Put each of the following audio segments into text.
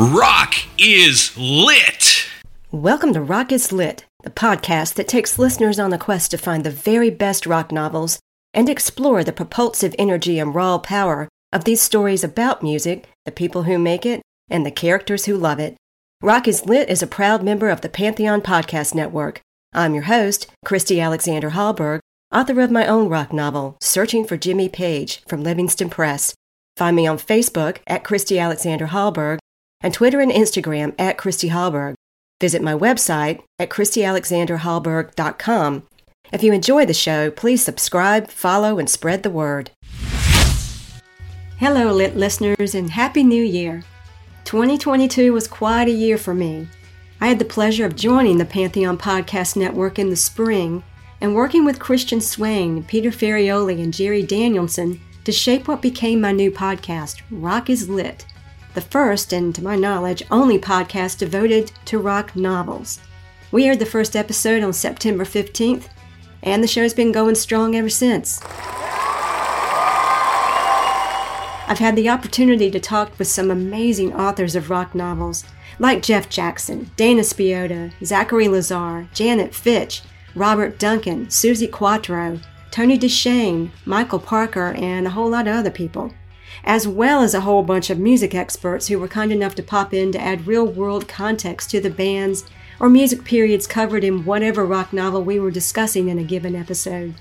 Rock is lit. Welcome to Rock is Lit, the podcast that takes listeners on a quest to find the very best rock novels and explore the propulsive energy and raw power of these stories about music, the people who make it, and the characters who love it. Rock is Lit is a proud member of the Pantheon Podcast Network. I'm your host, Christy Alexander Hallberg, author of my own rock novel, Searching for Jimmy Page, from Livingston Press. Find me on Facebook at Christy Alexander Hallberg and Twitter and Instagram at Christy Hallberg. Visit my website at ChristyAlexanderHallberg.com. If you enjoy the show, please subscribe, follow, and spread the word. Hello, lit listeners, and Happy New Year! 2022 was quite a year for me. I had the pleasure of joining the Pantheon Podcast Network in the spring and working with Christian Swain, Peter Ferrioli, and Jerry Danielson to shape what became my new podcast, Rock is Lit, the first, and to my knowledge, only podcast devoted to rock novels. We aired the first episode on September 15th, and the show's been going strong ever since. I've had the opportunity to talk with some amazing authors of rock novels, like Jeff Jackson, Dana Spiotta, Zachary Lazar, Janet Fitch, Robert Duncan, Suzi Quatro, Tony DeShane, Michael Parker, and a whole lot of other people, as well as a whole bunch of music experts who were kind enough to pop in to add real world context to the bands or music periods covered in whatever rock novel we were discussing in a given episode.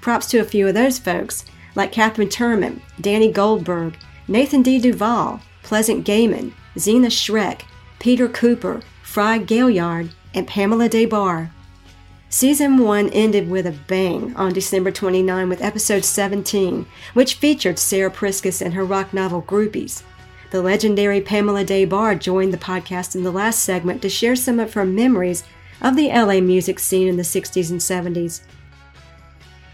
Props to a few of those folks, like Catherine Turman, Danny Goldberg, Nathan D. Duval, Pleasant Gehman, Zeena Schreck, Peter Cooper, Frye Gaillard, and Pamela Des Barres. Season 1 ended with a bang on December 29 with episode 17, which featured Sarah Priscus and her rock novel Groupies. The legendary Pamela Des Barres joined the podcast in the last segment to share some of her memories of the LA music scene in the 60s and 70s.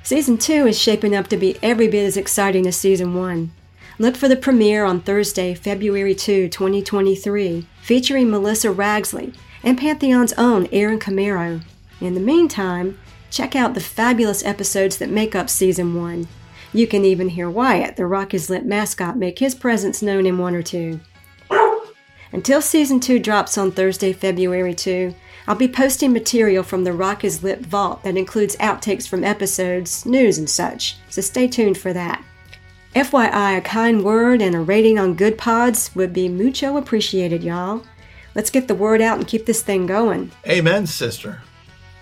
Season 2 is shaping up to be every bit as exciting as Season 1. Look for the premiere on Thursday, February 2, 2023, featuring Melissa Ragsley and Pantheon's own Aaron Camaro. In the meantime, check out the fabulous episodes that make up Season 1. You can even hear Wyatt, the Rock is Lit mascot, make his presence known in one or two. Until Season 2 drops on Thursday, February 2, I'll be posting material from the Rock is Lit vault that includes outtakes from episodes, news, and such, so stay tuned for that. FYI, a kind word and a rating on Good Pods would be mucho appreciated, y'all. Let's get the word out and keep this thing going. Amen, sister.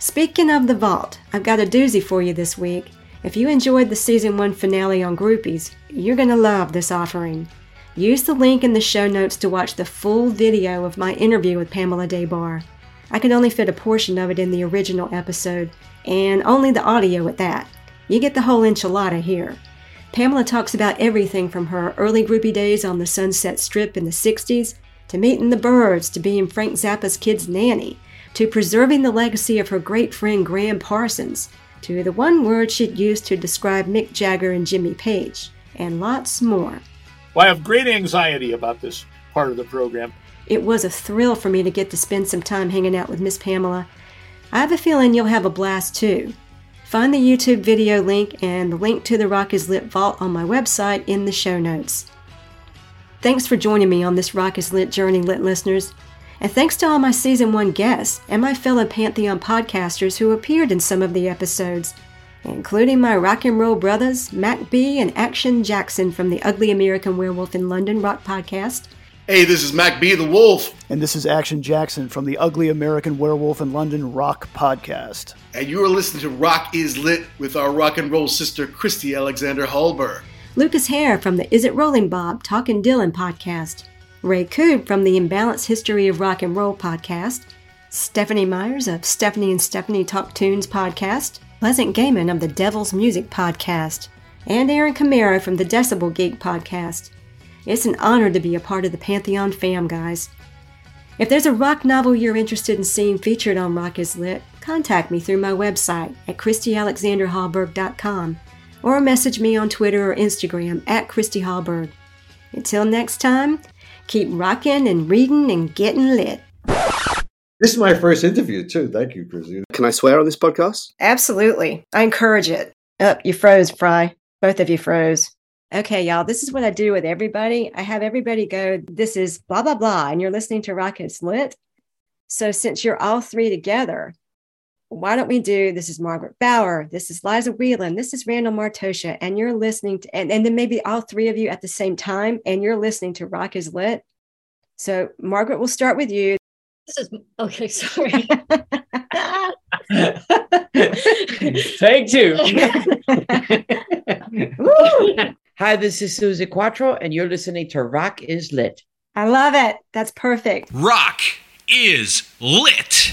Speaking of the vault, I've got a doozy for you this week. If you enjoyed the season 1 finale on groupies, you're going to love this offering. Use the link in the show notes to watch the full video of my interview with Pamela Barres. I could only fit a portion of it in the original episode, and only the audio at that. You get the whole enchilada here. Pamela talks about everything from her early groupie days on the Sunset Strip in the 60s, to meeting the Byrds, to being Frank Zappa's kid's nanny, to preserving the legacy of her great friend Gram Parsons, to the one word she'd used to describe Mick Jagger and Jimmy Page, and lots more. Well, I have great anxiety about this part of the program. It was a thrill for me to get to spend some time hanging out with Miss Pamela. I have a feeling you'll have a blast too. Find the YouTube video link and the link to the Rock is Lit Vault on my website in the show notes. Thanks for joining me on this Rock is Lit journey, lit listeners. And thanks to all my season one guests and my fellow Pantheon podcasters who appeared in some of the episodes, including my rock and roll brothers, Mac B and Action Jackson from the Ugly American Werewolf in London rock podcast. Hey, this is Mac B the Wolf. And this is Action Jackson from the Ugly American Werewolf in London rock podcast. And you are listening to Rock is Lit with our rock and roll sister, Christy Alexander Hallberg. Lucas Hare from the Is It Rolling Bob Talkin' Dylan podcast. Ray Coob from the Imbalanced History of Rock and Roll podcast, Stephanie Myers of Stephanie and Stephanie Talk Tunes podcast, Pleasant Gehman of the Devil's Music podcast, and Aaron Camaro from the Decibel Geek podcast. It's an honor to be a part of the Pantheon fam, guys. If there's a rock novel you're interested in seeing featured on Rock is Lit, contact me through my website at ChristyAlexanderHallberg.com or message me on Twitter or Instagram at Christy Hallberg. Until next time, keep rocking and reading and getting lit. This is my first interview, too. Thank you, Chrissy. Can I swear on this podcast? Absolutely. I encourage it. Up, oh, you froze, Frye. Both of you froze. Okay, y'all, this is what I do with everybody. I have everybody go, this is blah, blah, blah, and you're listening to Rock is Lit. So since you're all three together, why don't we do this is Margaret Bauer, this is Liza Whelan, this is Randall Martosha, and you're listening to, and, and then maybe all three of you at the same time, and you're listening to Rock is Lit. So, Margaret, we'll start with you. This is okay, sorry. Take two. Hi, this is Suzi Quatro, and you're listening to Rock is Lit. I love it. That's perfect. Rock is lit.